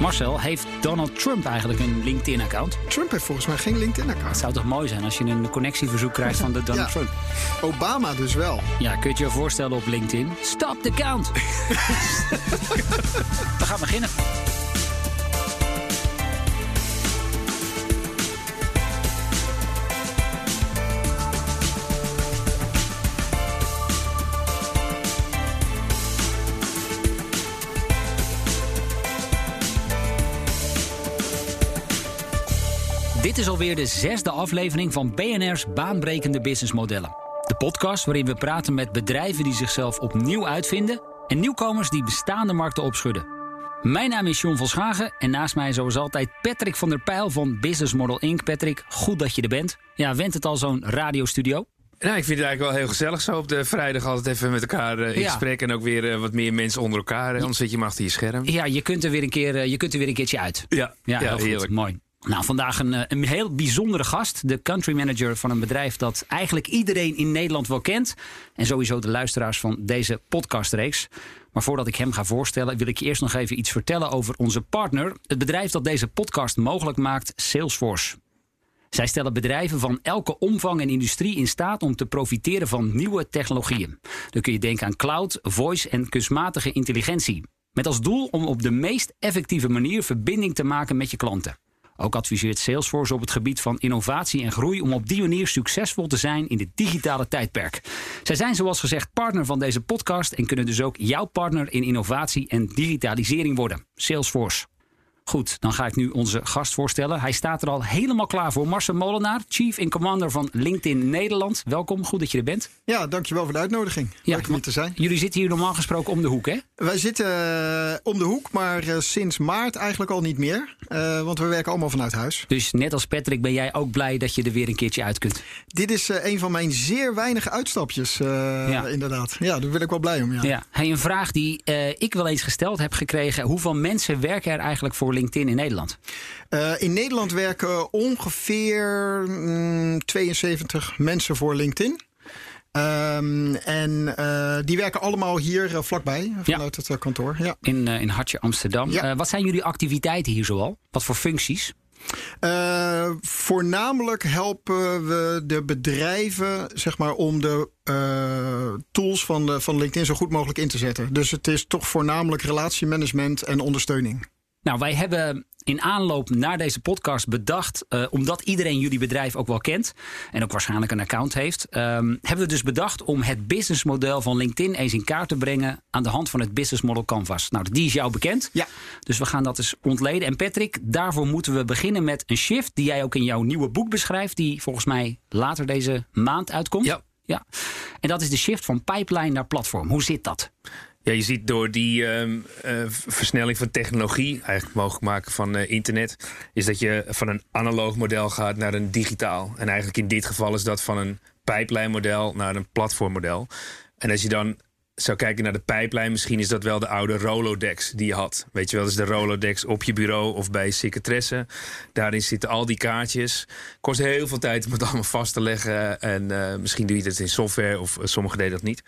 Marcel, heeft Donald Trump eigenlijk een LinkedIn-account? Trump heeft volgens mij geen LinkedIn-account. Het zou toch mooi zijn als je een connectieverzoek krijgt van de Donald Ja. Trump? Obama dus wel. Ja, kun je je voorstellen op LinkedIn? Stop the count! We gaan beginnen. Alweer de zesde aflevering van BNR's Baanbrekende Businessmodellen. De podcast waarin we praten met bedrijven die zichzelf opnieuw uitvinden en nieuwkomers die bestaande markten opschudden. Mijn naam is John van Schagen en naast mij zoals altijd Patrick van der Pijl van Business Model Inc. Patrick, goed dat je er bent. Ja, went het al zo'n radiostudio? Nou, ik vind het eigenlijk wel heel gezellig zo op de vrijdag altijd even met elkaar eh, in Ja. gesprek. En ook weer eh, wat meer mensen onder elkaar. Anders zit je maar achter je scherm. Ja, je kunt er weer een, keer, eh, je kunt er weer een keertje uit. Ja, Ja, ja, heel goed. Mooi. Nou, vandaag een, eh, een heel bijzondere gast. De country manager van een bedrijf dat eigenlijk iedereen in Nederland wel kent. En sowieso de luisteraars van deze podcastreeks. Maar voordat ik hem ga voorstellen, wil ik je eerst nog even iets vertellen over onze partner. Het bedrijf dat deze podcast mogelijk maakt, Salesforce. Zij stellen bedrijven van elke omvang en industrie in staat om te profiteren van nieuwe technologieën. Dan kun je denken aan cloud, voice en kunstmatige intelligentie. Met als doel om op de meest effectieve manier verbinding te maken met je klanten. Ook adviseert Salesforce op het gebied van innovatie en groei om op die manier succesvol te zijn in dit digitale tijdperk. Zij zijn zoals gezegd partner van deze podcast en kunnen dus ook jouw partner in innovatie en digitalisering worden. Salesforce. Goed, dan ga ik nu onze gast voorstellen. Hij staat er al helemaal klaar voor. Marcel Molenaar, Chief in Commander van LinkedIn Nederland. Welkom, goed dat je er bent. Ja, dankjewel voor de uitnodiging. Leuk om hier te zijn. Jullie zitten hier normaal gesproken om de hoek, hè? Wij zitten eh, om de hoek, maar eh, sinds maart eigenlijk al niet meer. Eh, want we werken allemaal vanuit huis. Dus net als Patrick ben jij ook blij dat je er weer een keertje uit kunt. Dit is een van mijn zeer weinige uitstapjes, Ja. inderdaad. Ja, daar ben ik wel blij om, ja. Ja. Hey, een vraag die ik wel eens gesteld heb gekregen. Hoeveel mensen werken er eigenlijk voor LinkedIn in Nederland? Eh, in Nederland werken ongeveer mm, 72 mensen voor LinkedIn. Ehm, en eh, die werken allemaal hier eh, vlakbij, vanuit het kantoor. Ja. In, in Hartje Amsterdam. Ja. Wat zijn jullie activiteiten hier zoal? Wat voor functies? Voornamelijk helpen we de bedrijven zeg maar, om de tools van, de, van LinkedIn zo goed mogelijk in te zetten. Dus het is toch voornamelijk relatiemanagement en ondersteuning. Nou, wij hebben in aanloop naar deze podcast bedacht, eh, omdat iedereen jullie bedrijf ook wel kent en ook waarschijnlijk een account heeft, ehm, hebben we dus bedacht om het businessmodel van LinkedIn eens in kaart te brengen aan de hand van het Business Model Canvas. Nou, die is jou bekend. Ja. Dus we gaan dat eens ontleden. En Patrick, daarvoor moeten we beginnen met een shift die jij ook in jouw nieuwe boek beschrijft, die volgens mij later deze maand uitkomt. Ja. ja. En dat is de shift van pipeline naar platform. Hoe zit dat? Ja, je ziet door die ehm, eh, versnelling van technologie, eigenlijk mogelijk maken van eh, internet, is dat je van een analoog model gaat naar een digitaal. En eigenlijk in dit geval is dat van een pijplijnmodel naar een platformmodel. En als je dan zou kijken naar de pijplijn, misschien is dat wel de oude Rolodex die je had. Weet je wel, is de Rolodex op je bureau of bij secretaresse. Daarin zitten al die kaartjes. Kost heel veel tijd om het allemaal vast te leggen. En eh, misschien doe je het in software of sommigen deden dat niet.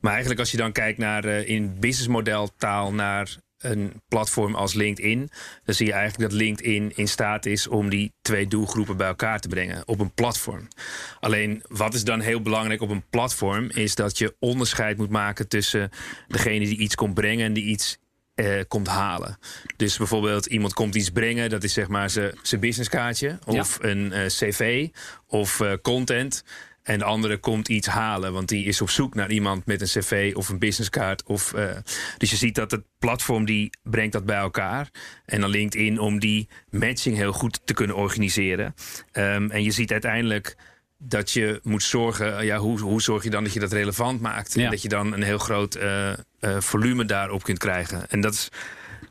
Maar eigenlijk als je dan kijkt naar eh, in businessmodeltaal naar een platform als LinkedIn, dan zie je eigenlijk dat LinkedIn in staat is om die twee doelgroepen bij elkaar te brengen op een platform. Alleen wat is dan heel belangrijk op een platform, is dat je onderscheid moet maken tussen degene die iets komt brengen en die iets eh, komt halen. Dus bijvoorbeeld iemand komt iets brengen, dat is zeg maar zijn businesskaartje of een eh, cv of content. En de andere komt iets halen, want die is op zoek naar iemand met een cv of een businesskaart. Of, eh, dus je ziet dat het platform die brengt dat bij elkaar. En dan LinkedIn om die matching heel goed te kunnen organiseren. Ehm, en je ziet uiteindelijk dat je moet zorgen, ja, hoe, hoe zorg je dan dat je dat relevant maakt? Ja. En dat je dan een heel groot eh, eh, volume daarop kunt krijgen. En dat is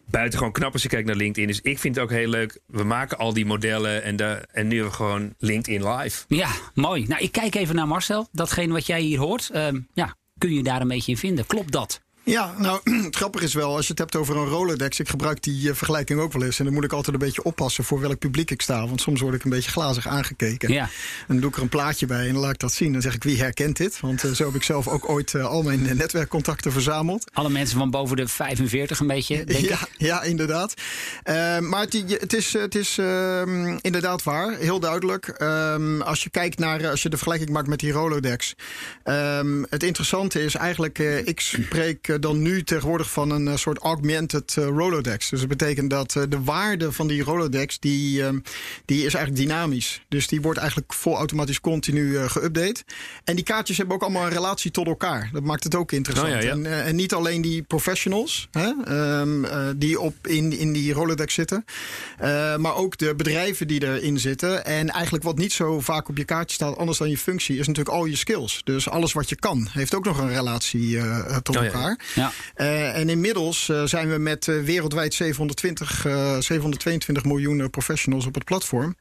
buitengewoon knap als je kijkt naar LinkedIn. Dus ik vind het ook heel leuk. We maken al die modellen en, de, en nu hebben we gewoon LinkedIn live. Ja, mooi. Nou, ik kijk even naar Marcel. Datgene wat jij hier hoort, ehm, ja, kun je daar een beetje in vinden. Klopt dat? Ja, nou, het grappige is wel, als je het hebt over een Rolodex, ik gebruik die uh, vergelijking ook wel eens. En dan moet ik altijd een beetje oppassen voor welk publiek ik sta. Want soms word ik een beetje glazig aangekeken. Ja. En dan doe ik er een plaatje bij en dan laat ik dat zien. Dan zeg ik, wie herkent dit? Want uh, zo heb ik zelf ook ooit uh, al mijn netwerkcontacten verzameld. Alle mensen van boven de 45 een beetje, denk ja, ik. ja, inderdaad. maar het, het, is, het is ehm, inderdaad waar, heel duidelijk. Ehm, als je kijkt naar, als je de vergelijking maakt met die Rolodex. Ehm, het interessante is eigenlijk, ik spreek dan nu tegenwoordig van een soort augmented uh, Rolodex. Dus dat betekent dat de waarde van die Rolodex, die, uh, die is eigenlijk dynamisch. Dus die wordt eigenlijk vol automatisch continu geüpdate. En die kaartjes hebben ook allemaal een relatie tot elkaar. Dat maakt het ook interessant. Oh, ja, ja. En, en, niet alleen die professionals hè, um, die op in, in die Rolodex zitten. maar ook de bedrijven die erin zitten. En eigenlijk wat niet zo vaak op je kaartje staat, anders dan je functie, is natuurlijk al je skills. Dus alles wat je kan, heeft ook nog een relatie tot oh, elkaar. Ja. Uh, en inmiddels uh, zijn we met uh, wereldwijd 720, 722 miljoen professionals op het platform.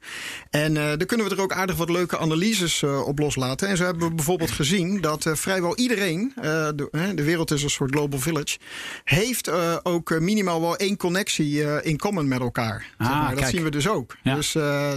En daar kunnen we er ook aardig wat leuke analyses op loslaten. En zo hebben we bijvoorbeeld gezien dat vrijwel iedereen, de, de, wereld is een soort global village, heeft ook minimaal wel één connectie in common met elkaar. Ah, zeg maar. Dat kijk. zien we dus ook. Ja. Dus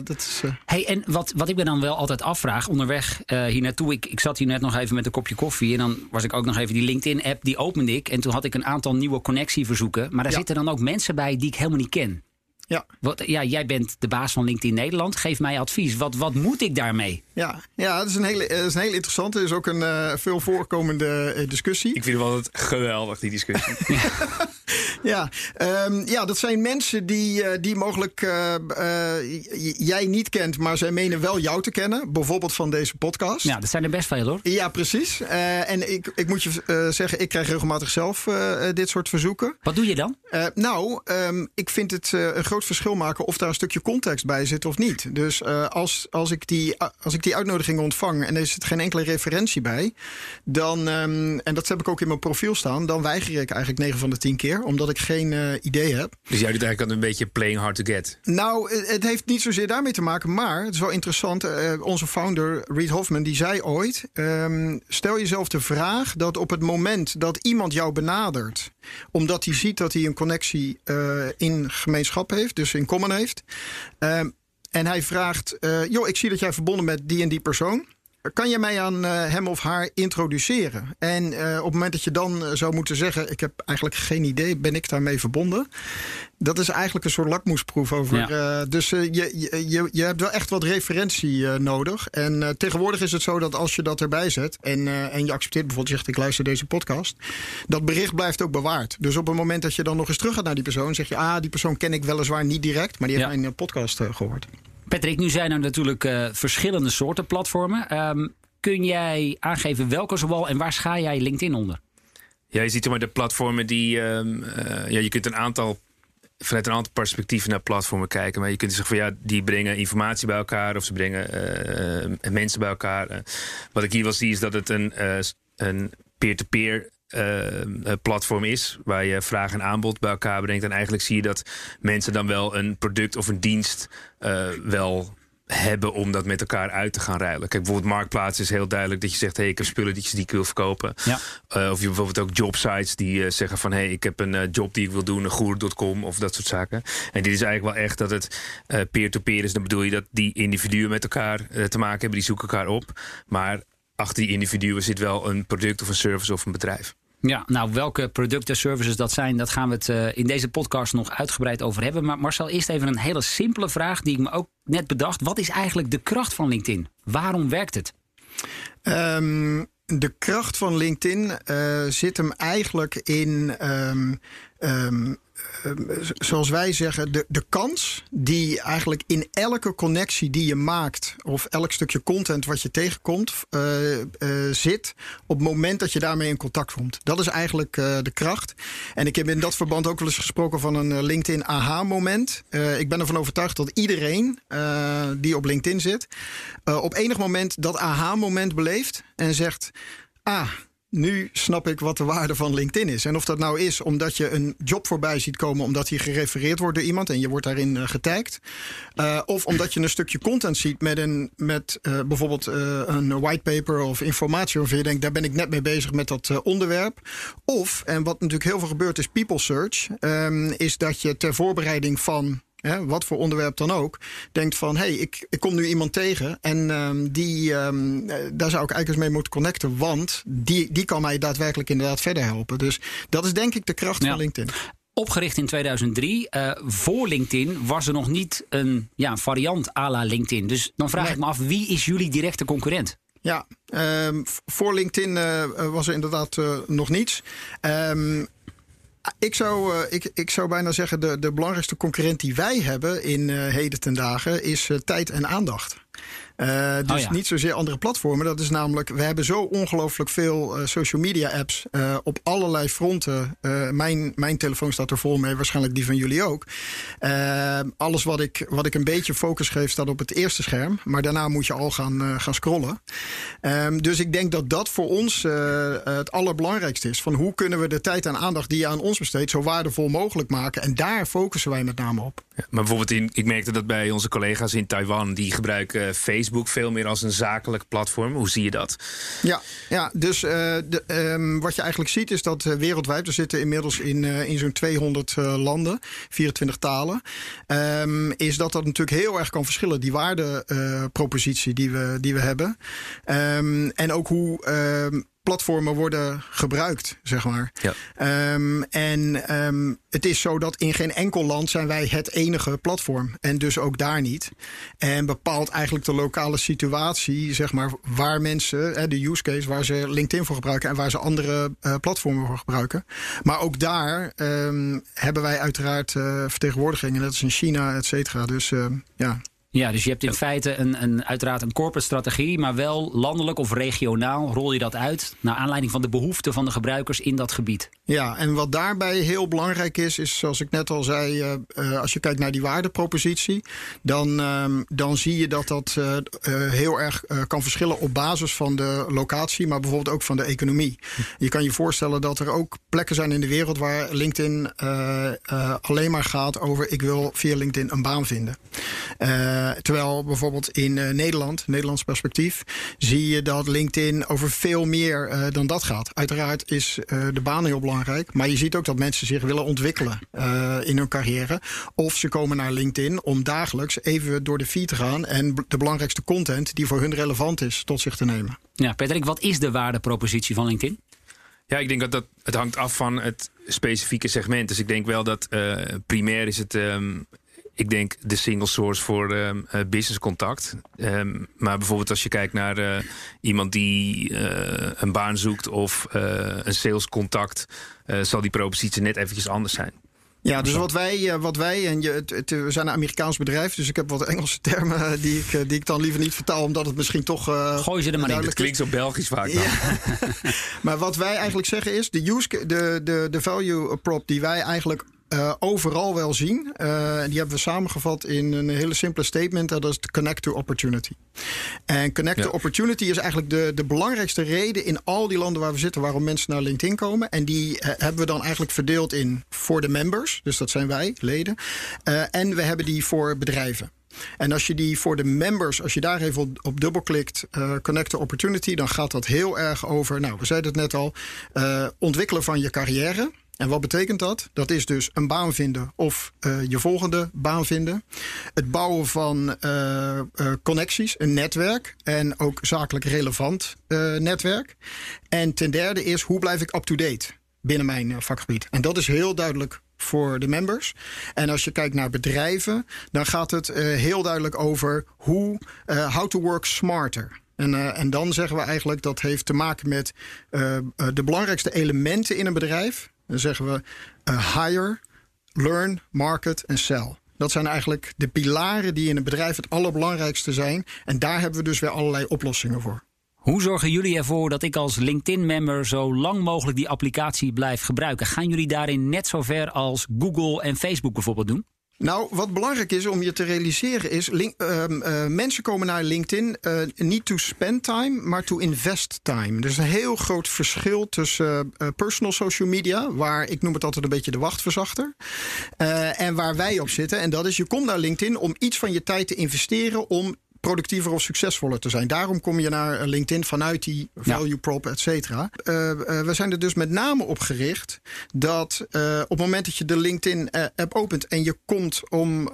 dat is. Hey, en wat, wat ik me dan wel altijd afvraag onderweg hier naartoe. Ik, ik zat hier net nog even met een kopje koffie. En dan was ik ook nog even die LinkedIn-app, die opende ik. En toen had ik een aantal nieuwe connectieverzoeken. Maar daar Ja. zitten dan ook mensen bij die ik helemaal niet ken. Ja. Wat, ja, jij bent de baas van LinkedIn Nederland. Geef mij advies. Wat, wat moet ik daarmee? Ja, ja dat, is een hele, dat is een hele interessante. Het is ook een uh, veel voorkomende uh, discussie. Ik vind het altijd geweldig, die discussie. Ja, um, ja, dat zijn mensen die, uh, die mogelijk uh, jij niet kent, maar zij menen wel jou te kennen. Bijvoorbeeld van deze podcast. Ja, dat zijn er best veel hoor. Ja, precies. en ik, ik moet je zeggen, ik krijg regelmatig zelf dit soort verzoeken. Wat doe je dan? nou, um, ik vind het een groot verschil maken of daar een stukje context bij zit of niet. Dus als, als, ik die, als ik die uitnodiging ontvang en er zit geen enkele referentie bij, dan, um, en dat heb ik ook in mijn profiel staan, dan weiger ik eigenlijk 9 van de 10 keer, omdat ik geen uh, idee heb. Dus jij doet eigenlijk een beetje playing hard to get. Nou, het heeft niet zozeer daarmee te maken, maar het is wel interessant. Uh, onze founder, Reed Hoffman, die zei ooit: um, stel jezelf de vraag dat op het moment dat iemand jou benadert, omdat hij ziet dat hij een connectie uh, in gemeenschap heeft, dus in common heeft. Um, en hij vraagt: joh, ik zie dat jij verbonden bent die en die persoon. Kan je mij aan uh, hem of haar introduceren? En uh, op het moment dat je dan zou moeten zeggen: Ik heb eigenlijk geen idee, ben ik daarmee verbonden? Dat is eigenlijk een soort lakmoesproef over. Ja. Uh, dus je, je, je hebt wel echt wat referentie nodig. En tegenwoordig is het zo dat als je dat erbij zet en, en je accepteert bijvoorbeeld, zegt ik luister deze podcast, dat bericht blijft ook bewaard. Dus op het moment dat je dan nog eens terug gaat naar die persoon, zeg je: Ah, die persoon ken ik weliswaar niet direct, maar die heeft ja. mijn podcast gehoord. Patrick, nu zijn er natuurlijk uh, verschillende soorten platformen. Um, kun jij aangeven welke zoal en waar schaar jij LinkedIn onder? Ja, je ziet maar de platformen die. Um, uh, ja, je kunt een aantal. Vanuit een aantal perspectieven naar platformen kijken. Maar je kunt zeggen van ja, die brengen informatie bij elkaar of ze brengen uh, mensen bij elkaar. wat ik hier wel zie is dat het een, een peer-to-peer platform is. Waar je vraag en aanbod bij elkaar brengt. En eigenlijk zie je dat mensen dan wel een product of een dienst uh, wel hebben om dat met elkaar uit te gaan ruilen. Kijk, bijvoorbeeld Marktplaats is heel duidelijk dat je zegt... hey, ik heb spullen die ik wil verkopen. Ja. Uh, of je bijvoorbeeld ook jobsites die uh, zeggen van... hey, ik heb een uh, job die ik wil doen, goer.com of dat soort zaken. En dit is eigenlijk wel echt dat het peer-to-peer is. Dan bedoel je dat die individuen met elkaar te maken hebben. Die zoeken elkaar op. Maar achter die individuen zit wel een product of een service of een bedrijf. Ja, nou welke producten, services dat zijn, dat gaan we het uh, in deze podcast nog uitgebreid over hebben. Maar Marcel, eerst even een hele simpele vraag die ik me ook net bedacht. Wat is eigenlijk de kracht van LinkedIn? Waarom werkt het? Um, de kracht van LinkedIn uh, zit hem eigenlijk in. Um, um, zoals wij zeggen, de, de kans die eigenlijk in elke connectie die je maakt, of elk stukje content wat je tegenkomt, uh, uh, zit op het moment dat je daarmee in contact komt. Dat is eigenlijk de kracht. En ik heb in dat verband ook wel eens gesproken van een LinkedIn aha-moment. ik ben ervan overtuigd dat iedereen die op LinkedIn zit, op enig moment dat aha-moment beleeft en zegt: Ah, nu snap ik wat de waarde van LinkedIn is. En of dat nou is omdat je een job voorbij ziet komen, omdat die gerefereerd wordt door iemand en je wordt daarin uh, getagd. Uh, of omdat je een stukje content ziet met, een, met uh, bijvoorbeeld een whitepaper of informatie. Of je denkt, daar ben ik net mee bezig met dat onderwerp. Of, en wat natuurlijk heel veel gebeurt, is people search. Um, is dat je ter voorbereiding van hè, wat voor onderwerp dan ook, denkt van hé, hey, ik, ik kom nu iemand tegen en um, die, um, daar zou ik eigenlijk eens mee moeten connecten, want die, die kan mij daadwerkelijk inderdaad verder helpen. Dus dat is denk ik de kracht ja. van LinkedIn. Opgericht in 2003. Uh, voor LinkedIn was er nog niet een ja, variant à la LinkedIn. Dus dan vraag nee. ik me af, wie is jullie directe concurrent? Ja, um, voor LinkedIn uh, was er inderdaad uh, nog niets. Um, ik zou, uh, ik, ik zou bijna zeggen, de, de belangrijkste concurrent die wij hebben in uh, heden ten dagen is uh, tijd en aandacht. Uh, dus oh ja. niet zozeer andere platformen. Dat is namelijk, we hebben zo ongelooflijk veel uh, social media apps uh, op allerlei fronten. mijn, mijn telefoon staat er vol mee, waarschijnlijk die van jullie ook. alles wat ik, wat ik een beetje focus geef staat op het eerste scherm. Maar daarna moet je al gaan, gaan scrollen. Um, dus ik denk dat dat voor ons het allerbelangrijkste is. Van hoe kunnen we de tijd en aandacht die je aan ons besteedt zo waardevol mogelijk maken. En daar focussen wij met name op. Ja, maar bijvoorbeeld, in, ik merkte dat bij onze collega's in Taiwan, die gebruiken Facebook veel meer als een zakelijk platform. Hoe zie je dat? Ja, ja dus uh, de, um, wat je eigenlijk ziet is dat uh, wereldwijd, we zitten inmiddels in, uh, in zo'n 200 landen, 24 talen, um, is dat dat natuurlijk heel erg kan verschillen, die waardepropositie die, we, die we hebben. Um, en ook hoe platformen worden gebruikt, zeg maar. Ja. Um, en um, het is zo dat in geen enkel land zijn wij het enige platform. En dus ook daar niet. En bepaalt eigenlijk de lokale situatie, zeg maar, waar mensen, de use case, waar ze LinkedIn voor gebruiken en waar ze andere uh, platformen voor gebruiken. Maar ook daar um, hebben wij uiteraard uh, vertegenwoordigingen, net als in China, et cetera. Dus uh, ja. Ja, dus je hebt in feite een, een, uiteraard een corporate strategie, maar wel landelijk of regionaal rol je dat uit naar aanleiding van de behoeften van de gebruikers in dat gebied. Ja, en wat daarbij heel belangrijk is, is zoals ik net al zei, uh, uh, als je kijkt naar die waardepropositie, dan, uh, dan zie je dat dat uh, heel erg kan verschillen op basis van de locatie, maar bijvoorbeeld ook van de economie. Je kan je voorstellen dat er ook plekken zijn in de wereld waar LinkedIn alleen maar gaat over ik wil via LinkedIn een baan vinden. Uh, terwijl bijvoorbeeld in uh, Nederland, Nederlands perspectief, zie je dat LinkedIn over veel meer uh, dan dat gaat. Uiteraard is de baan heel belangrijk, maar je ziet ook dat mensen zich willen ontwikkelen in hun carrière. Of ze komen naar LinkedIn om dagelijks even door de feed te gaan en de belangrijkste content die voor hun relevant is tot zich te nemen. Ja, Patrick, wat is de waardepropositie van LinkedIn? Ja, ik denk dat, dat het hangt af van het specifieke segment. Dus ik denk wel dat uh, primair is het um, ik denk de single source voor um, uh, business contact. Um, maar bijvoorbeeld als je kijkt naar uh, iemand die uh, een baan zoekt of een sales contact, zal die propositie net eventjes anders zijn. Ja, dus wat wij, wat wij en je, het, het, we zijn een Amerikaans bedrijf, dus ik heb wat Engelse termen die ik, die ik dan liever niet vertaal, omdat het misschien toch. Gooi ze er maar in. Het klinkt zo Belgisch vaak. Dan. Ja. maar wat wij eigenlijk zeggen is: de, use, de, de, de value prop die wij eigenlijk uh, overal wel zien. Uh, die hebben we samengevat in een hele simpele statement. Dat is connect to opportunity. En connect ja. to opportunity is eigenlijk de, de belangrijkste reden in al die landen waar we zitten waarom mensen naar LinkedIn komen. En die uh, hebben we dan eigenlijk verdeeld in voor de members. Dus dat zijn wij, leden. en we hebben die voor bedrijven. En als je die voor de members, als je daar even op, op dubbelklikt, uh, Connect to Opportunity, dan gaat dat heel erg over, nou, we zeiden het net al, uh, ontwikkelen van je carrière. En wat betekent dat? Dat is dus een baan vinden of uh, je volgende baan vinden. Het bouwen van uh, uh, connecties, een netwerk en ook zakelijk relevant netwerk. En ten derde is hoe blijf ik up-to-date binnen mijn vakgebied. En dat is heel duidelijk voor de members. En als je kijkt naar bedrijven, dan gaat het heel duidelijk over hoe, how to work smarter. En, en, dan zeggen we eigenlijk dat heeft te maken met de belangrijkste elementen in een bedrijf. Dan zeggen we uh, hire, learn, market en sell. Dat zijn eigenlijk de pilaren die in een bedrijf het allerbelangrijkste zijn. En daar hebben we dus weer allerlei oplossingen voor. Hoe zorgen jullie ervoor dat ik als LinkedIn-member zo lang mogelijk die applicatie blijf gebruiken? Gaan jullie daarin net zo ver als Google en Facebook bijvoorbeeld doen? Nou, wat belangrijk is om je te realiseren is... Uh, uh, mensen komen naar LinkedIn uh, niet to spend time, maar to invest time. Er is een heel groot verschil tussen uh, personal social media... waar ik noem het altijd een beetje de wachtverzachter... en waar wij op zitten. En dat is, je komt naar LinkedIn om iets van je tijd te investeren... om productiever of succesvoller te zijn. Daarom kom je naar LinkedIn vanuit die value prop, et cetera. Uh, uh, we zijn er dus met name op gericht dat uh, op het moment dat je de LinkedIn-app opent en je komt om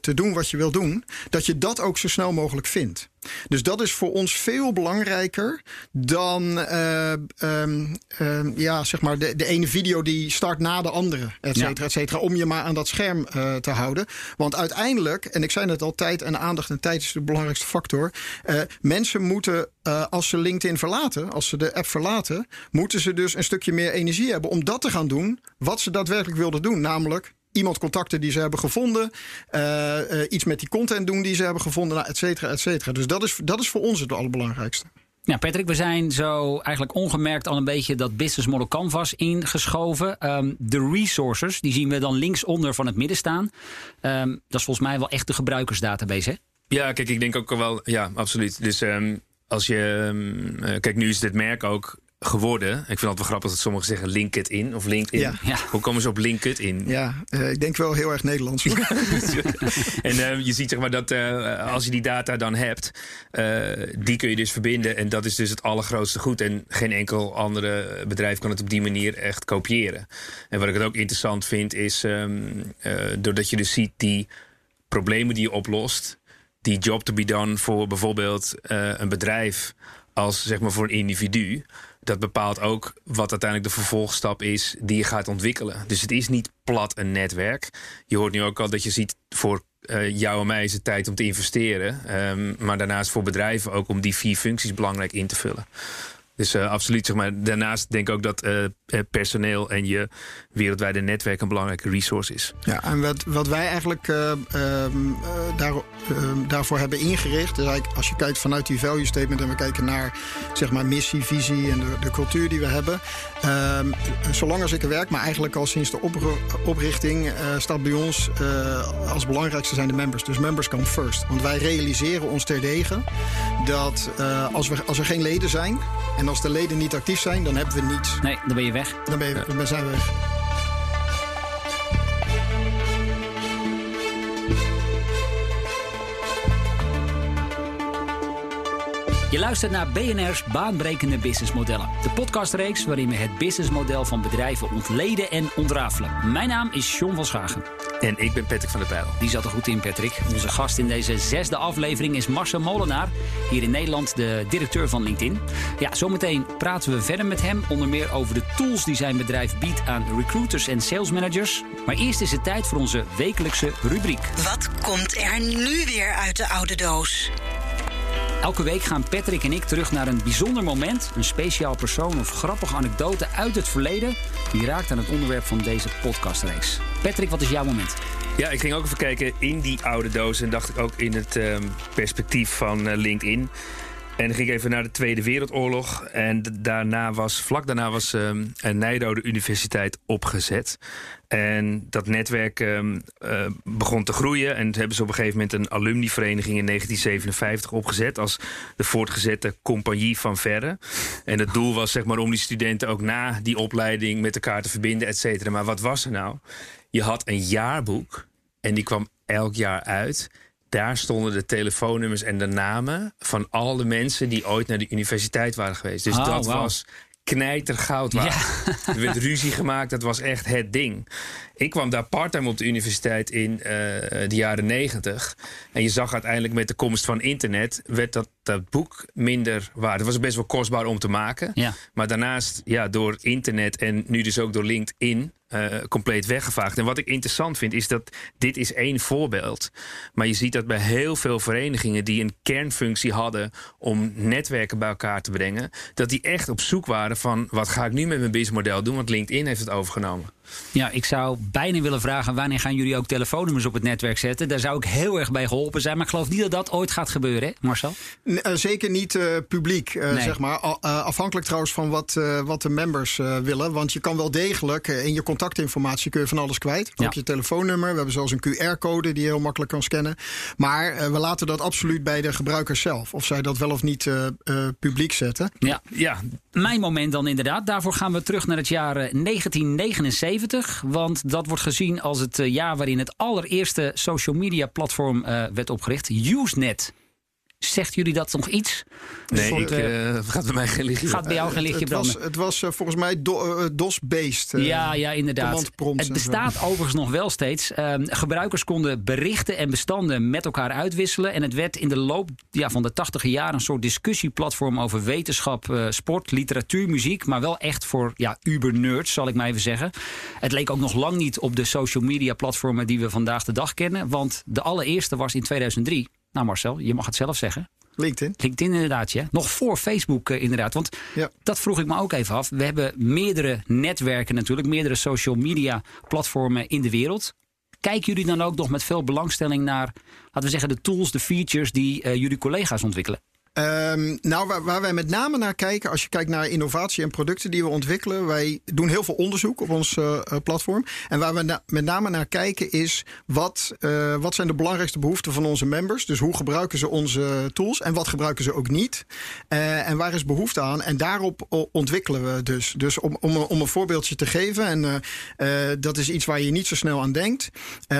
te doen wat je wil doen, dat je dat ook zo snel mogelijk vindt. Dus dat is voor ons veel belangrijker dan uh, um, um, ja, zeg maar de, de ene video die start na de andere, et cetera, ja. et cetera. Om je maar aan dat scherm uh, te houden. Want uiteindelijk, en ik zei net al, tijd en aandacht en tijd is de belangrijkste factor. Uh, mensen moeten, als ze LinkedIn verlaten, als ze de app verlaten, moeten ze dus een stukje meer energie hebben om dat te gaan doen wat ze daadwerkelijk wilden doen. Namelijk iemand contacten die ze hebben gevonden. Uh, uh, iets met die content doen die ze hebben gevonden, nou, et cetera, et cetera. Dus dat is, dat is voor ons het allerbelangrijkste. Ja, Patrick, we zijn zo eigenlijk ongemerkt al een beetje dat business model canvas ingeschoven. Um, de resources, die zien we dan linksonder van het midden staan. Um, dat is volgens mij wel echt de gebruikersdatabase, hè? Ja, kijk, ik denk ook wel, ja, absoluut. Dus um, als je, uh, kijk, nu is dit merk ook geworden. Ik vind het wel grappig dat sommigen zeggen LinkedIn of LinkedIn. Ja. Ja. Hoe komen ze op LinkedIn? Ja, uh, ik denk wel heel erg Nederlands. en uh, je ziet zeg maar dat uh, als je die data dan hebt, die kun je dus verbinden. En dat is dus het allergrootste goed. En geen enkel andere bedrijf kan het op die manier echt kopiëren. En wat ik het ook interessant vind is, um, doordat je dus ziet die problemen die je oplost, die job to be done voor bijvoorbeeld een bedrijf als zeg maar voor een individu dat bepaalt ook wat uiteindelijk de vervolgstap is die je gaat ontwikkelen. Dus het is niet plat een netwerk. Je hoort nu ook al dat je ziet voor uh, jou en mij is het tijd om te investeren. Um, maar daarnaast voor bedrijven ook om die vier functies belangrijk in te vullen. Dus uh, absoluut, zeg maar. Daarnaast denk ik ook dat uh, personeel en je wereldwijde netwerk een belangrijke resource is. Ja, en wat, wat wij eigenlijk um, daar, daarvoor hebben ingericht, is eigenlijk als je kijkt vanuit die value statement en we kijken naar zeg maar missie, visie en de, de cultuur die we hebben. Um, zolang als ik er werk, maar eigenlijk al sinds de op, oprichting, staat bij ons als belangrijkste zijn de members. Dus members come first. Want wij realiseren ons terdege dat als, we, als er geen leden zijn en als de leden niet actief zijn, dan hebben we niets. Nee, dan ben je weg. Dan, ben je, dan zijn we weg. Je luistert naar BNR's Baanbrekende Businessmodellen. De podcastreeks waarin we het businessmodel van bedrijven ontleden en ontrafelen. Mijn naam is John van Schagen. En ik ben Patrick van der Pijl. Die zat er goed in, Patrick. Onze gast in deze zesde aflevering is Marcel Molenaar. Hier in Nederland de directeur van LinkedIn. Ja, zometeen praten we verder met hem. Onder meer over de tools die zijn bedrijf biedt aan recruiters en sales managers. Maar eerst is het tijd voor onze wekelijkse rubriek. Wat komt er nu weer uit de oude doos? Elke week gaan Patrick en ik terug naar een bijzonder moment, een speciaal persoon of grappige anekdote uit het verleden die raakt aan het onderwerp van deze podcastreeks. Patrick, wat is jouw moment? Ja, ik ging ook even kijken in die oude doos en dacht ik ook in het um, perspectief van uh, LinkedIn. En dan ging even naar de Tweede Wereldoorlog. En daarna was, vlak daarna was um, Nijrode Universiteit opgezet. En dat netwerk um, uh, begon te groeien. En hebben ze op een gegeven moment een alumnivereniging in 1957 opgezet. Als de voortgezette compagnie van Verre. En het doel was zeg maar om die studenten ook na die opleiding met elkaar te verbinden, et cetera. Maar wat was er nou? Je had een jaarboek. En die kwam elk jaar uit. Daar stonden de telefoonnummers en de namen van al de mensen die ooit naar de universiteit waren geweest. Dus oh, dat wow. was knijtergoud waard. Ja. Er werd ruzie gemaakt, dat was echt het ding. Ik kwam daar parttime op de universiteit in uh, de jaren negentig. En je zag uiteindelijk met de komst van internet... werd dat, dat boek minder waard. Het was best wel kostbaar om te maken. Ja. Maar daarnaast, ja, door internet en nu dus ook door LinkedIn... Uh, compleet weggevaagd. En wat ik interessant vind, is dat dit is één voorbeeld. Maar je ziet dat bij heel veel verenigingen die een kernfunctie hadden om netwerken bij elkaar te brengen, dat die echt op zoek waren van wat ga ik nu met mijn businessmodel doen, want LinkedIn heeft het overgenomen. Ja, ik zou bijna willen vragen wanneer gaan jullie ook telefoonnummers op het netwerk zetten. Daar zou ik heel erg bij geholpen zijn. Maar ik geloof niet dat dat ooit gaat gebeuren, hè, Marcel? Uh, zeker niet uh, publiek, uh, nee. zeg maar. afhankelijk trouwens van wat, wat de members willen. Want je kan wel degelijk in je contactinformatie kun je van alles kwijt. Ook ja. je telefoonnummer. We hebben zelfs een QR-code die je heel makkelijk kan scannen. Maar we laten dat absoluut bij de gebruikers zelf. Of zij dat wel of niet publiek zetten. Ja, ja, mijn moment dan inderdaad. Daarvoor gaan we terug naar het jaar 1979. Want dat wordt gezien als het jaar waarin het allereerste social media platform uh, werd opgericht. Usenet. Zegt jullie dat nog iets? Nee, soort, ik, uh, gaat bij mij geen lichtje Gaat bij jou geen lichtje het branden? Was, het was uh, volgens mij do, uh, DOS-based. ja, ja, inderdaad. Het bestaat overigens nog wel steeds. Ehm, gebruikers konden berichten en bestanden met elkaar uitwisselen. En het werd in de loop ja, van de tachtige jaren een soort discussieplatform over wetenschap, sport, literatuur, muziek. Maar wel echt voor ja, uber-nerds, zal ik maar even zeggen. Het leek ook nog lang niet op de social media platformen die we vandaag de dag kennen. Want de allereerste was in 2003. Nou Marcel, je mag het zelf zeggen. LinkedIn. LinkedIn inderdaad, ja. Nog voor Facebook uh, inderdaad. Want ja. dat vroeg ik me ook even af. We hebben meerdere netwerken natuurlijk, meerdere social media platformen in de wereld. Kijken jullie dan ook nog met veel belangstelling naar, laten we zeggen, de tools, de features die uh, jullie collega's ontwikkelen? Um, nou, waar, waar, wij met name naar kijken, als je kijkt naar innovatie en producten die we ontwikkelen, wij doen heel veel onderzoek op ons uh, platform. En waar we met name naar kijken is wat, uh, wat zijn de belangrijkste behoeften van onze members? Dus hoe gebruiken ze onze tools en wat gebruiken ze ook niet? En waar is behoefte aan? En daarop ontwikkelen we dus. Dus om, om, om een voorbeeldje te geven, en dat is iets waar je niet zo snel aan denkt.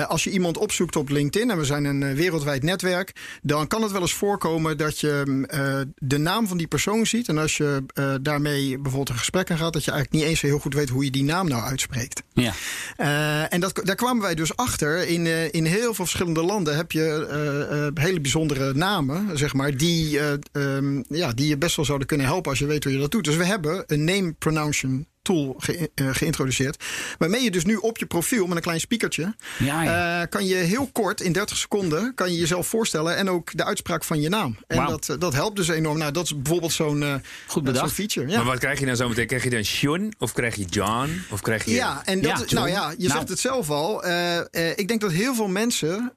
als je iemand opzoekt op LinkedIn, en we zijn een wereldwijd netwerk, dan kan het wel eens voorkomen dat je uh, de naam van die persoon ziet. En als je uh, daarmee bijvoorbeeld een gesprek aan gaat, dat je eigenlijk niet eens heel goed weet hoe je die naam nou uitspreekt. Ja. Uh, en dat, daar kwamen wij dus achter. In, in heel veel verschillende landen heb je hele bijzondere namen, zeg maar, die, um, ja, die je best wel zouden kunnen helpen als je weet hoe je dat doet. Dus we hebben een name pronunciation tool ge, uh, geïntroduceerd. Waarmee je dus nu op je profiel met een klein speakertje... Ja, ja. Uh, kan je heel kort, in 30 seconden, kan je jezelf voorstellen... en ook de uitspraak van je naam. En wow. dat, dat helpt dus enorm. Nou, dat is bijvoorbeeld zo'n uh, Goed bedacht. feature. Ja. Maar wat krijg je nou zo meteen? Krijg je dan Sean of krijg je John? Of krijg je... Ja, en dat, ja, nou ja, je nou. zegt het zelf al. ik denk dat heel veel mensen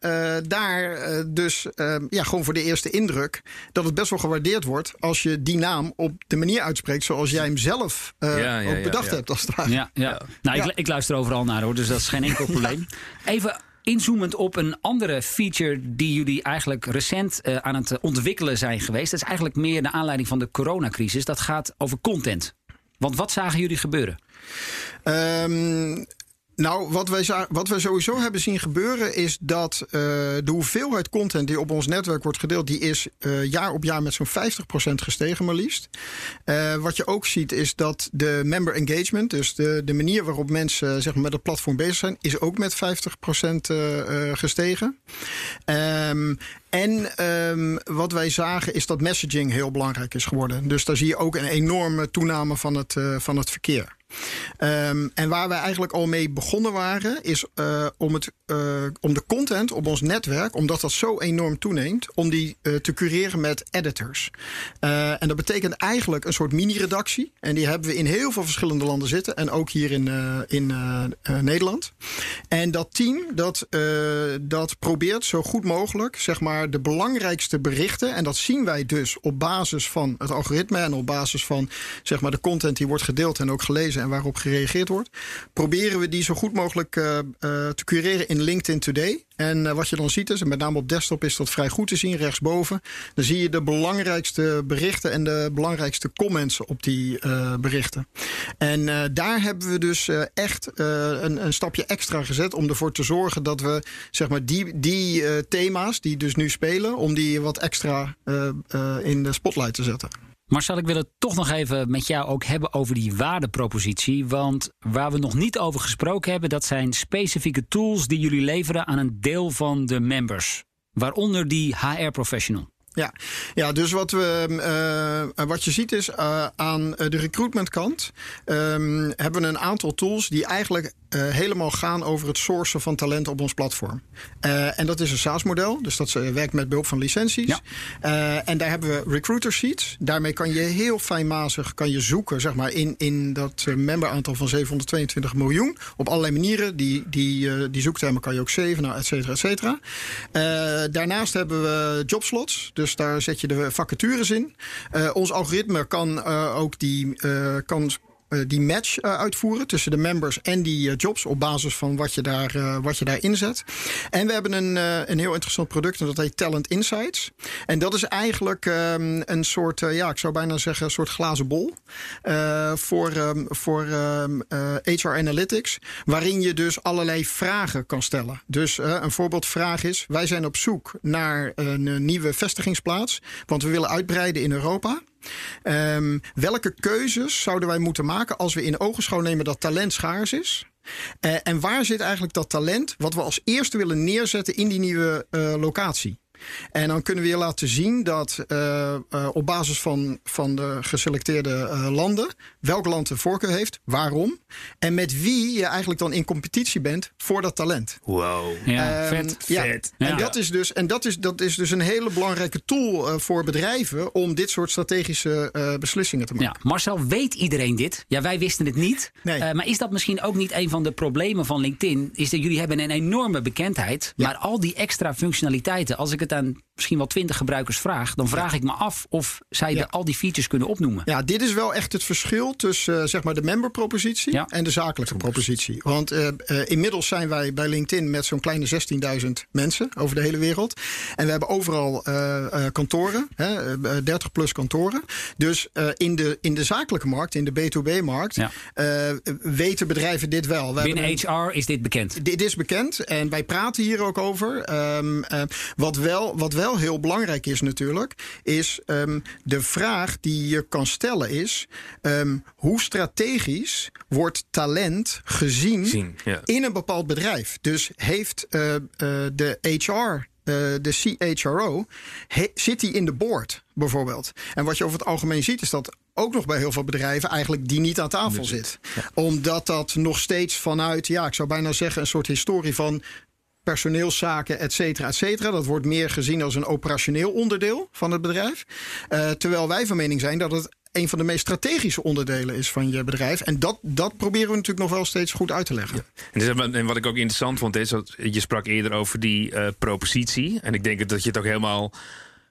daar dus ja, gewoon voor de eerste indruk... dat het best wel gewaardeerd wordt als je die naam op de manier uitspreekt... zoals jij hem zelf ja, ook bedacht ja. hebt als het ware. Ja, ja. Nou, Ik, ik, luister overal naar hoor, dus dat is geen enkel probleem. Even inzoomend op een andere feature die jullie eigenlijk recent uh, aan het ontwikkelen zijn geweest. Dat is eigenlijk meer de aanleiding van de coronacrisis. Dat gaat over content. Want wat zagen jullie gebeuren? Um, nou, wat wij, wat wij sowieso hebben zien gebeuren is dat uh, de hoeveelheid content die op ons netwerk wordt gedeeld, die is uh, jaar op jaar met zo'n 50% gestegen maar liefst. Uh, wat je ook ziet is dat de member engagement, dus de, de manier waarop mensen zeg maar, met het platform bezig zijn, is ook met 50% gestegen. Um, en um, wat wij zagen is dat messaging heel belangrijk is geworden. Dus daar zie je ook een enorme toename van het, van het verkeer. Um, en waar wij eigenlijk al mee begonnen waren, is uh, om, het, uh, om de content op ons netwerk, omdat dat zo enorm toeneemt, om die uh, te cureren met editors. en dat betekent eigenlijk een soort mini-redactie. En die hebben we in heel veel verschillende landen zitten. En ook hier in, in Nederland. En dat team dat, dat probeert zo goed mogelijk, zeg maar, de belangrijkste berichten. En dat zien wij dus op basis van het algoritme en op basis van zeg maar, de content die wordt gedeeld en ook gelezen en waarop gereageerd wordt, proberen we die zo goed mogelijk uh, uh, te cureren in LinkedIn Today. En uh, wat je dan ziet is, en met name op desktop is dat vrij goed te zien, rechtsboven. Dan zie je de belangrijkste berichten en de belangrijkste comments op die berichten. En daar hebben we dus echt een, een, stapje extra gezet om ervoor te zorgen dat we zeg maar, die, die thema's die dus nu spelen, om die wat extra in de spotlight te zetten. Marcel, ik wil het toch nog even met jou ook hebben over die waardepropositie. Want waar we nog niet over gesproken hebben, dat zijn specifieke tools die jullie leveren aan een deel van de members. Waaronder die HR-professional. Ja, ja dus wat, we, uh, wat je ziet is uh, aan de recruitmentkant um, hebben we een aantal tools die eigenlijk eh, helemaal gaan over het sourcen van talent op ons platform. Eh, en dat is een SaaS-model, dus dat eh, werkt met behulp van licenties. Ja. En daar hebben we recruiter sheets. Daarmee kan je heel fijnmazig kan je zoeken zeg maar, in, in dat memberaantal van 722 miljoen. Op allerlei manieren. Die, die, die zoektermen kan je ook zeven, nou, et cetera, et cetera. Daarnaast hebben we jobslots. Dus daar zet je de vacatures in. Ons algoritme kan ook die, kan, die match eh, uitvoeren tussen de members en die eh, jobs op basis van wat je, daar, eh, wat je daar inzet. En we hebben een, eh, een heel interessant product en dat heet Talent Insights. En dat is eigenlijk ehm, een soort, eh, ja, ik zou bijna zeggen, een soort glazen bol eh, voor, ehm, voor ehm, eh, HR Analytics, waarin je dus allerlei vragen kan stellen. Dus eh, een voorbeeldvraag is: wij zijn op zoek naar een eh, nieuwe vestigingsplaats, want we willen uitbreiden in Europa. Ehm, welke keuzes zouden wij moeten maken als we in ogenschouw nemen dat talent schaars is? Eh, en waar zit eigenlijk dat talent wat we als eerste willen neerzetten in die nieuwe eh, locatie? En dan kunnen we je laten zien dat eh, eh, op basis van, van de geselecteerde eh, landen, welk land de voorkeur heeft, waarom. En met wie je eigenlijk dan in competitie bent voor dat talent. Wow. Ja, Ehm, vet. Ja. Vet. Ja. En, dat is, dus, en dat, is, dat is dus een hele belangrijke tool eh, voor bedrijven om dit soort strategische eh, beslissingen te maken. Ja, Marcel, weet iedereen dit? Ja, wij wisten het niet. Nee. Eh, maar is dat misschien ook niet een van de problemen van LinkedIn? Is dat jullie hebben een enorme bekendheid. Ja. Maar al die extra functionaliteiten, als ik het aan misschien wel twintig gebruikers vraag, dan vraag ik me af of zij Ja. de, al die features kunnen opnoemen. Ja, dit is wel echt het verschil tussen eh, zeg maar de member-propositie Ja. en de zakelijke propositie. Want eh, eh, inmiddels zijn wij bij LinkedIn met zo'n kleine 16.000 mensen over de hele wereld. En we hebben overal eh, eh, kantoren, hè, eh, 30 plus kantoren. Dus eh, in, de, in de zakelijke markt, in de B2B-markt, Ja. eh, weten bedrijven dit wel. We hebben Binnen een- HR is dit bekend. dit is bekend en wij praten hier ook over. Ehm, eh, wat, wel, wat wel heel belangrijk is natuurlijk, is ehm, de vraag die je kan stellen is... ehm, hoe strategisch wordt talent gezien Zien, ja. in een bepaald bedrijf? Dus heeft eh, eh, de HR... eh, de CHRO, he- zit die in de board bijvoorbeeld? En wat je over het algemeen ziet, is dat ook nog bij heel veel bedrijven eigenlijk die niet aan tafel zit. Omdat dat nog steeds vanuit, ja, ik zou bijna zeggen, een soort historie van personeelszaken, et cetera, et cetera. Dat wordt meer gezien als een operationeel onderdeel van het bedrijf. Eh, terwijl wij van mening zijn dat het een van de meest strategische onderdelen is van je bedrijf. En dat, dat proberen we natuurlijk nog wel steeds goed uit te leggen. En, dus, en wat ik ook interessant vond, is dat je sprak eerder over die eh, propositie. En ik denk dat je het ook helemaal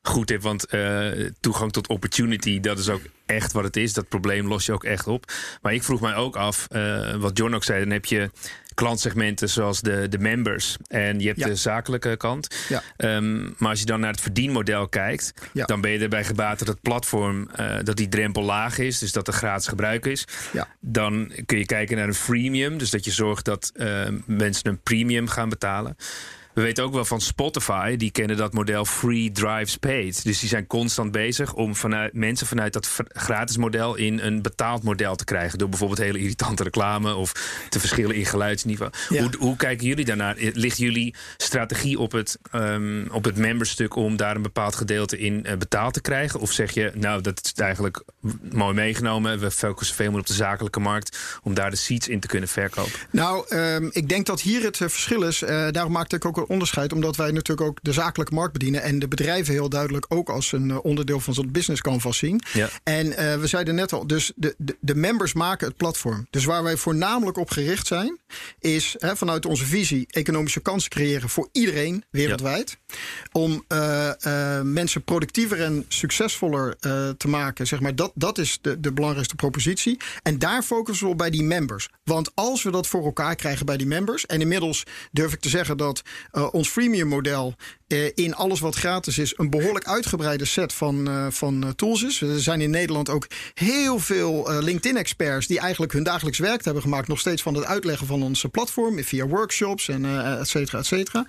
goed hebt. Want eh, toegang tot opportunity, dat is ook echt wat het is. Dat probleem los je ook echt op. Maar ik vroeg mij ook af, eh, wat John ook zei, dan heb je klantsegmenten zoals de, de members. En je hebt Ja. de zakelijke kant. Ja. Ehm, maar als je dan naar het verdienmodel kijkt, Ja. dan ben je erbij gebaat dat het platform, eh, dat die drempel laag is. Dus dat er gratis gebruik is. Ja. Dan kun je kijken naar een freemium. Dus dat je zorgt dat mensen een premium gaan betalen. We weten ook wel van Spotify, die kennen dat model Free Drives Paid. Dus die zijn constant bezig om vanuit, mensen vanuit dat gratis model in een betaald model te krijgen. Door bijvoorbeeld hele irritante reclame of te verschillen in geluidsniveau. Ja. Hoe, hoe kijken jullie daarnaar? Ligt jullie strategie op het, ehm, op het memberstuk om daar een bepaald gedeelte in eh, betaald te krijgen? Of zeg je, nou, dat is eigenlijk mooi meegenomen. We focussen veel meer op de zakelijke markt om daar de seats in te kunnen verkopen. Nou, ehm, ik denk dat hier het eh, verschil is. Eh, daarom maakte ik ook onderscheid, omdat wij natuurlijk ook de zakelijke markt bedienen en de bedrijven heel duidelijk ook als een eh, onderdeel van zo'n business canvas zien. Ja. En eh, we zeiden net al, dus de, de, de members maken het platform. Dus waar wij voornamelijk op gericht zijn, is hè, vanuit onze visie economische kansen creëren voor iedereen wereldwijd. Om eh, mensen productiever en succesvoller te maken. Zeg maar, dat, dat is de, de belangrijkste propositie. En daar focussen we op bij die members. Want als we dat voor elkaar krijgen bij die members. En inmiddels durf ik te zeggen dat ons freemium model eh, in alles wat gratis is, een behoorlijk uitgebreide set van, eh, van eh, tools is. Er zijn in Nederland ook heel veel eh, LinkedIn-experts die eigenlijk hun dagelijks werk hebben gemaakt, nog steeds van het uitleggen van onze platform via workshops en eh et cetera, et cetera.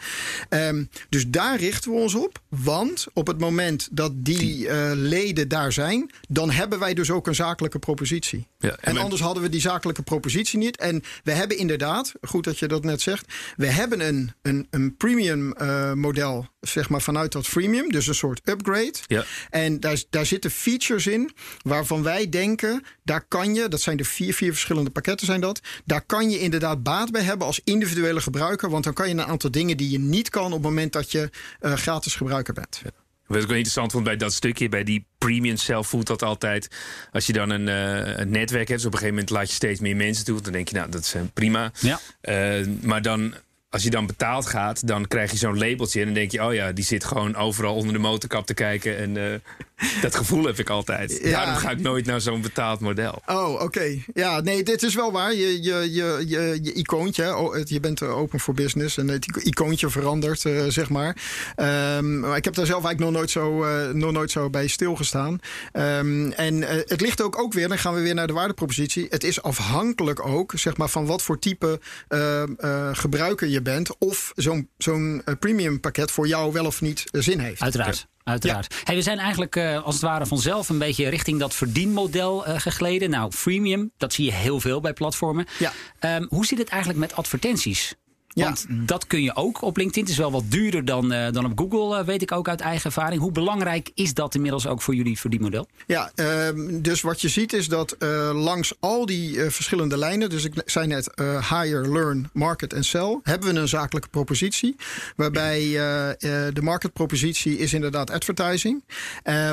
Ehm, dus daar richten we ons op. Want op het moment dat die eh, leden daar zijn, dan hebben wij dus ook een zakelijke propositie. Ja, en anders hadden we die zakelijke propositie niet. En we hebben inderdaad, goed dat je dat net zegt, we hebben een, een, een premium eh, model, zeg maar vanuit dat freemium. Dus een soort upgrade. Ja. En daar, daar zitten features in waarvan wij denken, daar kan je, dat zijn de vier, vier verschillende pakketten zijn dat. Daar kan je inderdaad baat bij hebben als individuele gebruiker. Want dan kan je een aantal dingen die je niet kan op het moment dat je uh, gratis gebruiker bent. Wat ik wel interessant vond bij dat stukje, bij die premium zelf voelt dat altijd. Als je dan een, uh, een netwerk hebt, dus op een gegeven moment laat je steeds meer mensen toe. Dan denk je, nou, dat is uh, prima. Ja. Uh, maar dan als je dan betaald gaat, dan krijg je zo'n labeltje. En dan denk je, oh ja, die zit gewoon overal onder de motorkap te kijken. En uh, dat gevoel heb ik altijd. Ja. Daarom ga ik nooit naar zo'n betaald model. Oh, oké. Okay. Ja, nee, dit is wel waar. Je, je, je, je, je icoontje, je bent open for business. En het icoontje verandert, uh, zeg maar. Um, maar ik heb daar zelf eigenlijk nog nooit zo, uh, nog nooit zo bij stilgestaan. Um, en het ligt ook, ook weer, dan gaan we weer naar de waardepropositie. Het is afhankelijk ook, zeg maar, van wat voor type gebruiker je bent. Of zo'n zo'n premium pakket voor jou wel of niet zin heeft. Uiteraard. Ja. Uiteraard. Ja. Hey, we zijn eigenlijk uh, als het ware vanzelf een beetje richting dat verdienmodel uh, gegleden. Nou, freemium, dat zie je heel veel bij platformen. Ja. Um, hoe zit het eigenlijk met advertenties? Want ja. dat kun je ook op LinkedIn. Het is wel wat duurder dan, uh, dan op Google, uh, weet ik ook uit eigen ervaring. Hoe belangrijk is dat inmiddels ook voor jullie verdienmodel? Ja, uh, dus wat je ziet is dat langs al die verschillende lijnen, dus ik zei net hire, learn, market en sell, hebben we een zakelijke propositie. Waarbij de marketpropositie is inderdaad advertising.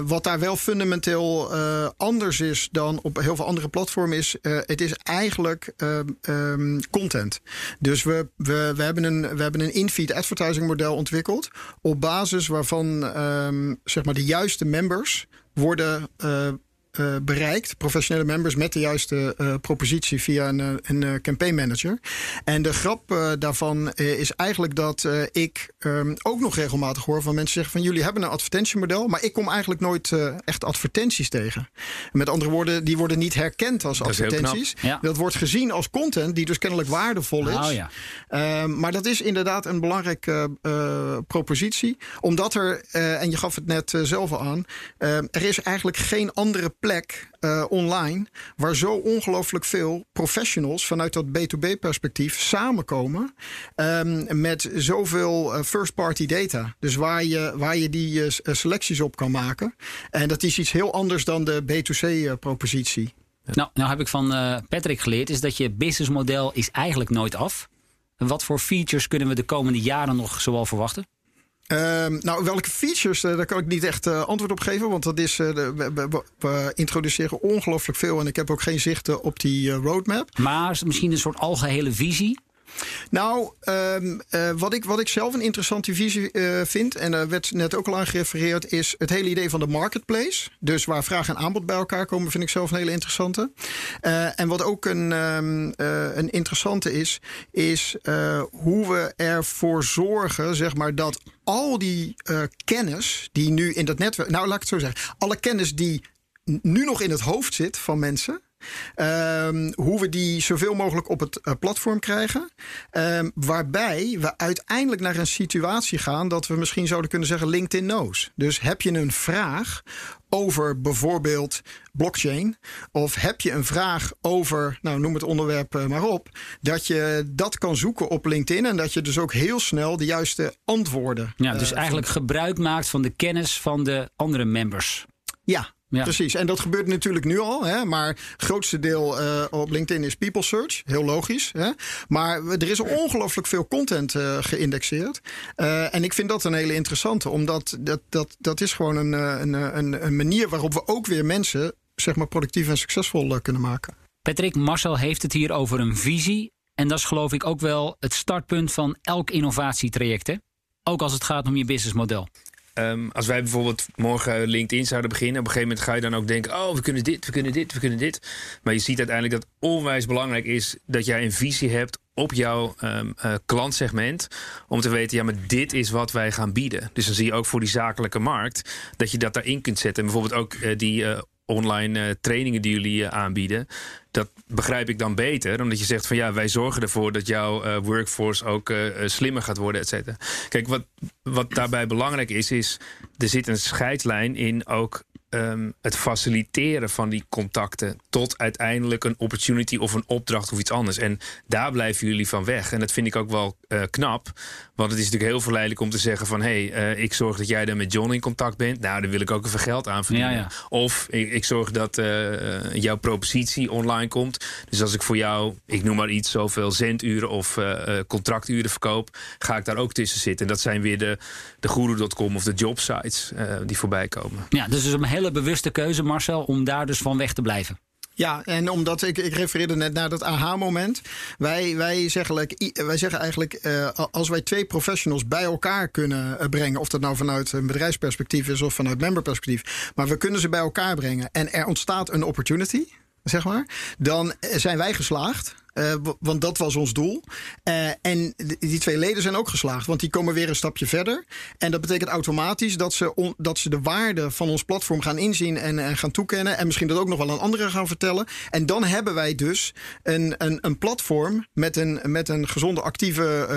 wat daar wel fundamenteel anders is dan op heel veel andere platformen is, het is eigenlijk um, content. Dus we, we we, hebben een, we hebben een in-feed advertising model ontwikkeld. Op basis waarvan um, zeg maar de juiste members worden uh, uh, bereikt, professionele members met de juiste uh, propositie via een, een uh, campaign manager. En de grap daarvan is eigenlijk dat ik um, ook nog regelmatig hoor van mensen zeggen van jullie hebben een advertentiemodel, maar ik kom eigenlijk nooit echt advertenties tegen. Met andere woorden, die worden niet herkend als dat advertenties. Ja. Dat wordt gezien als content die dus kennelijk waardevol is. Oh, ja. Ehm, maar dat is inderdaad een belangrijke propositie, omdat er, en je gaf het net zelf al aan, er is eigenlijk geen andere plek uh, online waar zo ongelooflijk veel professionals vanuit dat B2B perspectief samenkomen um, met zoveel uh, first party data. Dus waar je, waar je die uh, selecties op kan maken. En dat is iets heel anders dan de B2C propositie. Nou, nou heb ik van Patrick geleerd is dat je businessmodel is eigenlijk nooit af. Wat voor features kunnen we de komende jaren nog zoal verwachten? Um, nou, welke features, uh, daar kan ik niet echt uh, antwoord op geven. Want dat is, we, we, we, introduceren ongelooflijk veel. En ik heb ook geen zicht op die roadmap. Maar misschien een soort algehele visie? Nou, um, uh, wat, ik, wat ik zelf een interessante visie uh, vind, en daar werd net ook al aan gerefereerd, is het hele idee van de marketplace. Dus waar vraag en aanbod bij elkaar komen, vind ik zelf een hele interessante. Uh, en wat ook een, um, een interessante is, is hoe we ervoor zorgen, zeg maar, dat al die kennis die nu in dat netwerk. Nou, laat ik het zo zeggen. Alle kennis die nu nog in het hoofd zit van mensen. Um, hoe we die zoveel mogelijk op het uh, platform krijgen. Um, waarbij we uiteindelijk naar een situatie gaan dat we misschien zouden kunnen zeggen LinkedIn knows. Dus heb je een vraag over bijvoorbeeld blockchain. Of heb je een vraag over, nou noem het onderwerp uh, maar op. Dat je dat kan zoeken op LinkedIn. En dat je dus ook heel snel de juiste antwoorden. Ja, dus uh, eigenlijk gebruik maakt van de kennis van de andere members. Ja, ja. Precies, en dat gebeurt natuurlijk nu al. Hè? Maar het grootste deel uh, op LinkedIn is people search. Heel logisch. Hè? Maar er is ongelooflijk veel content uh, geïndexeerd. Uh, en ik vind dat een hele interessante. Omdat dat, dat, dat is gewoon een, een, een, een manier waarop we ook weer mensen zeg maar, productief en succesvol kunnen maken. Patrick, Marcel heeft het hier over een visie. En dat is geloof ik ook wel het startpunt van elk innovatietraject. Hè? Ook als het gaat om je businessmodel. Um, als wij bijvoorbeeld morgen LinkedIn zouden beginnen, op een gegeven moment ga je dan ook denken: oh, we kunnen dit, we kunnen dit, we kunnen dit. Maar je ziet uiteindelijk dat onwijs belangrijk is dat jij een visie hebt op jouw um, uh, klantsegment. Om te weten, ja, maar dit is wat wij gaan bieden. Dus dan zie je ook voor die zakelijke markt dat je dat daarin kunt zetten. En bijvoorbeeld ook uh, die uh, online uh, trainingen die jullie uh, aanbieden. Dat begrijp ik dan beter. Omdat je zegt van ja, wij zorgen ervoor dat jouw uh, workforce ook slimmer gaat worden, et cetera. Kijk, wat, wat daarbij belangrijk is, is er zit een scheidslijn in ook ehm, het faciliteren van die contacten tot uiteindelijk een opportunity of een opdracht of iets anders. En daar blijven jullie van weg. En dat vind ik ook wel uh, knap. Want het is natuurlijk heel verleidelijk om te zeggen van... hé, hey, uh, ik zorg dat jij dan met John in contact bent. Nou, dan wil ik ook even geld aan verdienen. Ja, ja. Of ik, ik, zorg dat uh, jouw propositie online komt. Dus als ik voor jou, ik noem maar iets, zoveel zenduren of contracturen verkoop... ga ik daar ook tussen zitten. En dat zijn weer de, de guru.com of de jobsites die voorbij komen. Ja, dus het is een hele bewuste keuze, Marcel, om daar dus van weg te blijven. Ja, en omdat ik, ik refereerde net naar dat aha-moment. Wij, wij, zeggen, wij zeggen eigenlijk, uh, als wij twee professionals bij elkaar kunnen eh, brengen, of dat nou vanuit een bedrijfsperspectief is of vanuit memberperspectief, maar we kunnen ze bij elkaar brengen en er ontstaat een opportunity, zeg maar, dan zijn wij geslaagd. Uh, want dat was ons doel. Uh, en die twee leden zijn ook geslaagd. Want die komen weer een stapje verder. En dat betekent automatisch dat ze, dat ze de waarde van ons platform gaan inzien en, gaan toekennen. En misschien dat ook nog wel aan anderen gaan vertellen. En dan hebben wij dus een, een, een platform met een, met een gezonde, actieve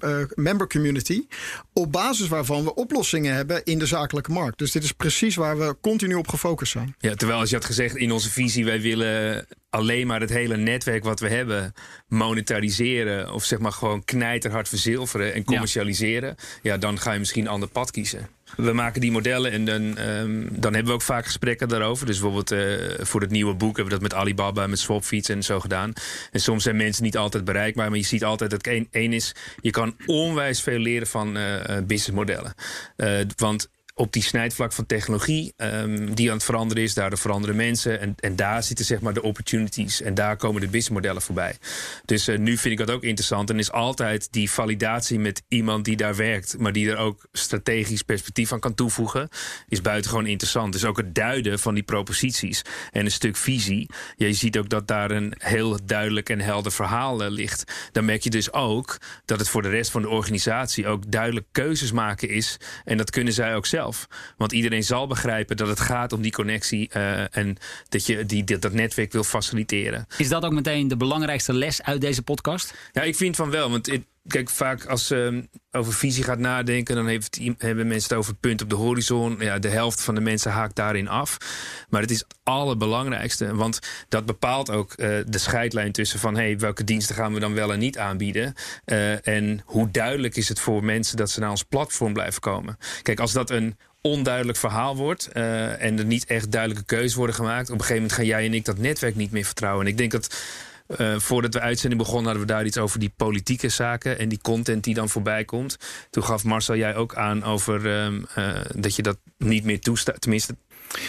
uh, member community. Op basis waarvan we oplossingen hebben in de zakelijke markt. Dus dit is precies waar we continu op gefocust zijn. Ja, terwijl als je had gezegd in onze visie, wij willen alleen maar het hele netwerk wat we hebben monetariseren of zeg maar gewoon knijterhard verzilveren en commercialiseren, ja. ja, dan ga je misschien een ander pad kiezen. We maken die modellen en dan, um, dan hebben we ook vaak gesprekken daarover. Dus bijvoorbeeld uh, voor het nieuwe boek hebben we dat met Alibaba, met Swapfiets en zo gedaan. En soms zijn mensen niet altijd bereikbaar, maar je ziet altijd dat één, één is, je kan onwijs veel leren van uh, businessmodellen. Uh, want op die snijdvlak van technologie um, die aan het veranderen is. Daardoor veranderen mensen. En, en daar zitten zeg maar de opportunities. En daar komen de businessmodellen voorbij. Dus uh, nu vind ik dat ook interessant. En is altijd die validatie met iemand die daar werkt. Maar die er ook strategisch perspectief aan kan toevoegen. Is buitengewoon interessant. Dus ook het duiden van die proposities. En een stuk visie. Je ziet ook dat daar een heel duidelijk en helder verhaal uh, ligt. Dan merk je dus ook dat het voor de rest van de organisatie ook duidelijk keuzes maken is. En dat kunnen zij ook zelf. Want iedereen zal begrijpen dat het gaat om die connectie uh, en dat je die, dat, dat netwerk wil faciliteren. Is dat ook meteen de belangrijkste les uit deze podcast? Ja, ik vind van wel. Want het, kijk, vaak als je uh, over visie gaat nadenken, dan heeft, hebben mensen het over het punt op de horizon. Ja, de helft van de mensen haakt daarin af. Maar het is het allerbelangrijkste, want dat bepaalt ook uh, de scheidlijn tussen van hey, welke diensten gaan we dan wel en niet aanbieden. Uh, en hoe duidelijk is het voor mensen dat ze naar ons platform blijven komen. Kijk, als dat een onduidelijk verhaal wordt uh, en er niet echt duidelijke keuzes worden gemaakt, op een gegeven moment gaan jij en ik dat netwerk niet meer vertrouwen. En ik denk dat uh, voordat we uitzending begonnen hadden we daar iets over die politieke zaken en die content die dan voorbij komt. Toen gaf Marcel jij ook aan over uh, uh, dat je dat niet meer toestaat. Tenminste,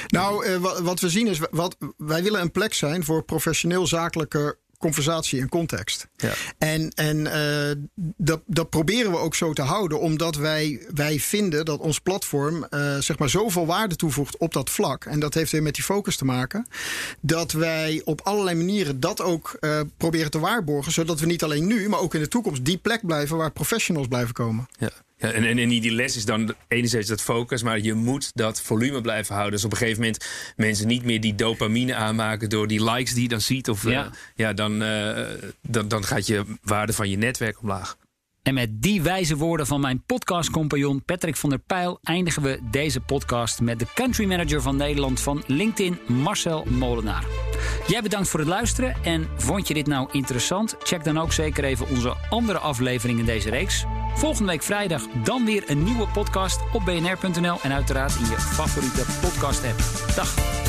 nou, wat we zien is, wat, wij willen een plek zijn voor professioneel zakelijke conversatie en context. Ja. En, en uh, dat, dat proberen we ook zo te houden, omdat wij, wij vinden dat ons platform uh, zeg maar zoveel waarde toevoegt op dat vlak. En dat heeft weer met die focus te maken. Dat wij op allerlei manieren dat ook uh, proberen te waarborgen, zodat we niet alleen nu, maar ook in de toekomst die plek blijven waar professionals blijven komen. Ja. Ja, en, en, en die les is dan enerzijds dat focus, maar je moet dat volume blijven houden. Dus op een gegeven moment mensen niet meer die dopamine aanmaken door die likes die je dan ziet. Of, ja. Uh, ja, dan, uh, dan, dan gaat je waarde van je netwerk omlaag. En met die wijze woorden van mijn podcastcompagnon Patrick van der Pijl eindigen we deze podcast met de country manager van Nederland van LinkedIn, Marcel Molenaar. Jij bedankt voor het luisteren en vond je dit nou interessant? Check dan ook zeker even onze andere afleveringen in deze reeks. Volgende week vrijdag dan weer een nieuwe podcast op bnr.nl en uiteraard in je favoriete podcast app. Dag!